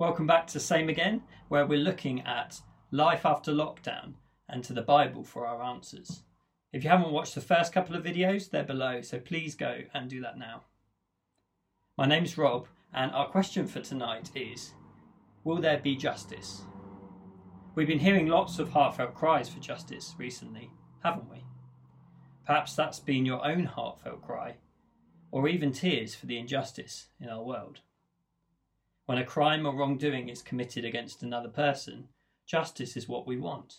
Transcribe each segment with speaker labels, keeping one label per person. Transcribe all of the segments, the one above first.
Speaker 1: Welcome back to Same Again, where we're looking at life after lockdown and to the Bible for our answers. If you haven't watched the first couple of videos, they're below, so please go and do that now. My name's Rob, and our question for tonight is Will there be justice? We've been hearing lots of heartfelt cries for justice recently, haven't we? Perhaps that's been your own heartfelt cry, or even tears for the injustice in our world. When a crime or wrongdoing is committed against another person, justice is what we want.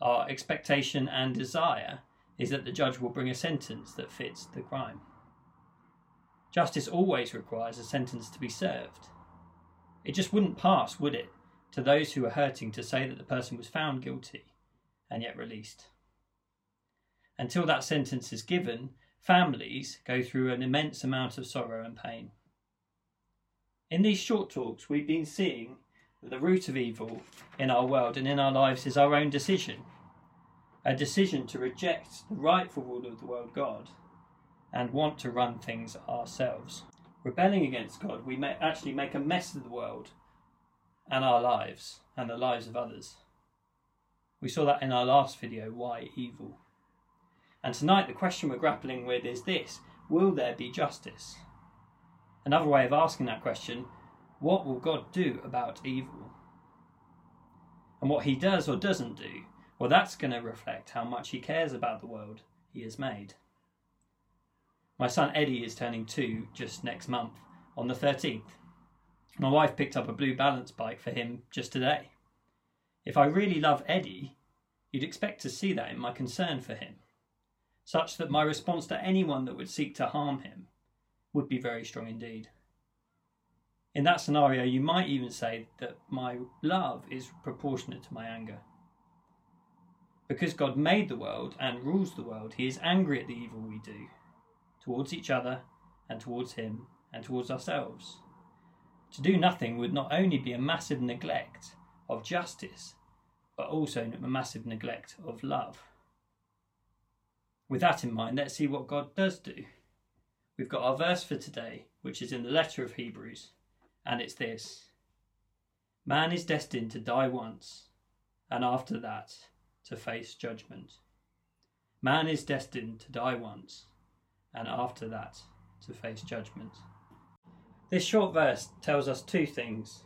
Speaker 1: Our expectation and desire is that the judge will bring a sentence that fits the crime. Justice always requires a sentence to be served. It just wouldn't pass, would it, to those who are hurting to say that the person was found guilty and yet released. Until that sentence is given, families go through an immense amount of sorrow and pain. In these short talks, we've been seeing that the root of evil in our world and in our lives is our own decision a decision to reject the rightful ruler of the world, God, and want to run things ourselves. Rebelling against God, we may actually make a mess of the world and our lives and the lives of others. We saw that in our last video, Why Evil? And tonight, the question we're grappling with is this Will there be justice? Another way of asking that question what will God do about evil? And what he does or doesn't do, well, that's going to reflect how much he cares about the world he has made. My son Eddie is turning two just next month on the 13th. My wife picked up a blue balance bike for him just today. If I really love Eddie, you'd expect to see that in my concern for him, such that my response to anyone that would seek to harm him would be very strong indeed. In that scenario, you might even say that my love is proportionate to my anger. Because God made the world and rules the world, He is angry at the evil we do towards each other and towards Him and towards ourselves. To do nothing would not only be a massive neglect of justice, but also a massive neglect of love. With that in mind, let's see what God does do. We've got our verse for today, which is in the letter of Hebrews, and it's this Man is destined to die once, and after that, to face judgment. Man is destined to die once, and after that, to face judgment. This short verse tells us two things.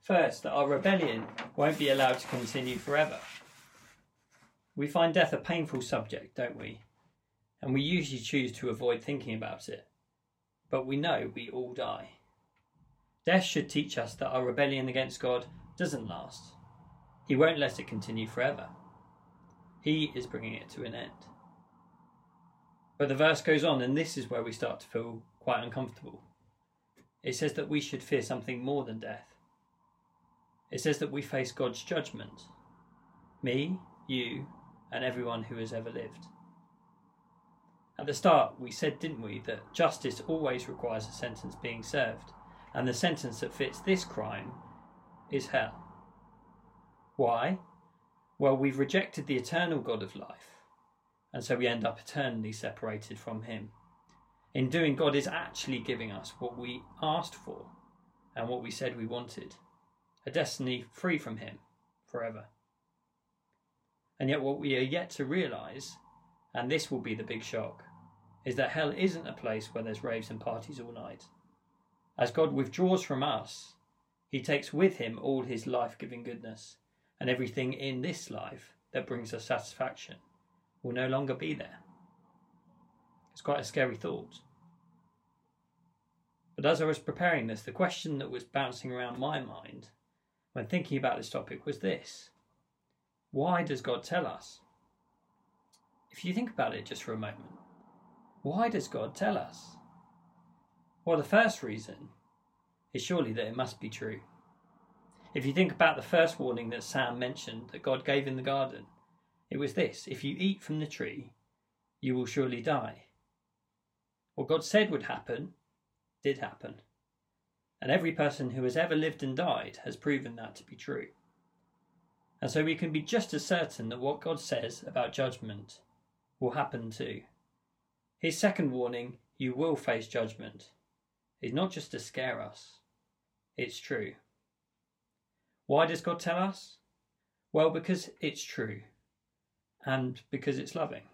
Speaker 1: First, that our rebellion won't be allowed to continue forever. We find death a painful subject, don't we? And we usually choose to avoid thinking about it. But we know we all die. Death should teach us that our rebellion against God doesn't last. He won't let it continue forever. He is bringing it to an end. But the verse goes on, and this is where we start to feel quite uncomfortable. It says that we should fear something more than death. It says that we face God's judgment. Me, you, and everyone who has ever lived. At the start, we said, didn't we, that justice always requires a sentence being served, and the sentence that fits this crime is hell. Why? Well, we've rejected the eternal God of life, and so we end up eternally separated from Him. In doing, God is actually giving us what we asked for and what we said we wanted a destiny free from Him forever. And yet, what we are yet to realize, and this will be the big shock, is that hell isn't a place where there's raves and parties all night. As God withdraws from us, He takes with Him all His life giving goodness, and everything in this life that brings us satisfaction will no longer be there. It's quite a scary thought. But as I was preparing this, the question that was bouncing around my mind when thinking about this topic was this Why does God tell us? If you think about it just for a moment, why does God tell us? Well, the first reason is surely that it must be true. If you think about the first warning that Sam mentioned that God gave in the garden, it was this if you eat from the tree, you will surely die. What God said would happen did happen. And every person who has ever lived and died has proven that to be true. And so we can be just as certain that what God says about judgment will happen too. His second warning, you will face judgment, is not just to scare us, it's true. Why does God tell us? Well, because it's true and because it's loving.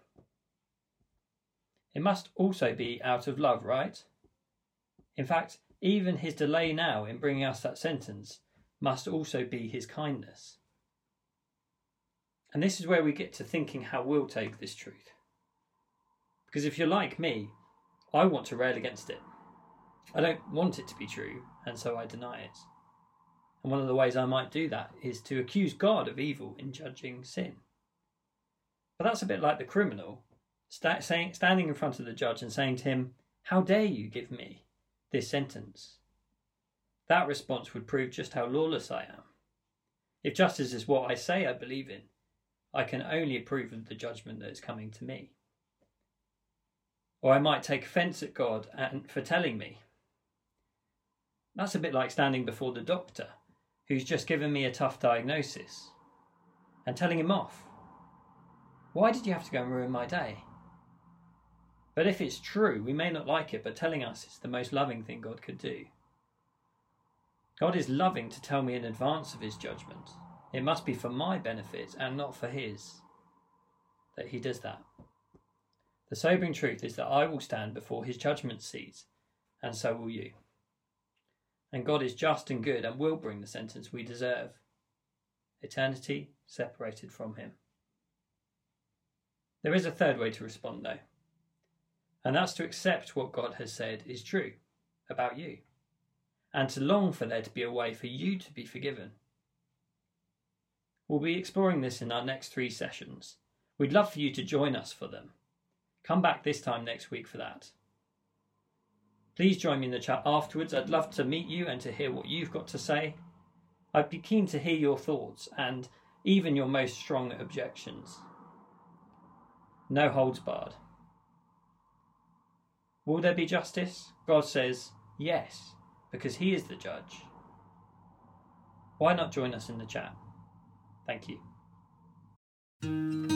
Speaker 1: It must also be out of love, right? In fact, even his delay now in bringing us that sentence must also be his kindness. And this is where we get to thinking how we'll take this truth. Because if you're like me, I want to rail against it. I don't want it to be true, and so I deny it. And one of the ways I might do that is to accuse God of evil in judging sin. But that's a bit like the criminal sta- saying, standing in front of the judge and saying to him, How dare you give me this sentence? That response would prove just how lawless I am. If justice is what I say I believe in, I can only approve of the judgment that is coming to me. Or I might take offence at God for telling me. That's a bit like standing before the doctor, who's just given me a tough diagnosis, and telling him off. Why did you have to go and ruin my day? But if it's true, we may not like it, but telling us is the most loving thing God could do. God is loving to tell me in advance of his judgment. It must be for my benefit and not for his that he does that. The sobering truth is that I will stand before his judgment seat, and so will you. And God is just and good and will bring the sentence we deserve eternity separated from him. There is a third way to respond, though, and that's to accept what God has said is true about you, and to long for there to be a way for you to be forgiven. We'll be exploring this in our next three sessions. We'd love for you to join us for them. Come back this time next week for that. Please join me in the chat afterwards. I'd love to meet you and to hear what you've got to say. I'd be keen to hear your thoughts and even your most strong objections. No holds barred. Will there be justice? God says yes, because He is the judge. Why not join us in the chat? Thank you.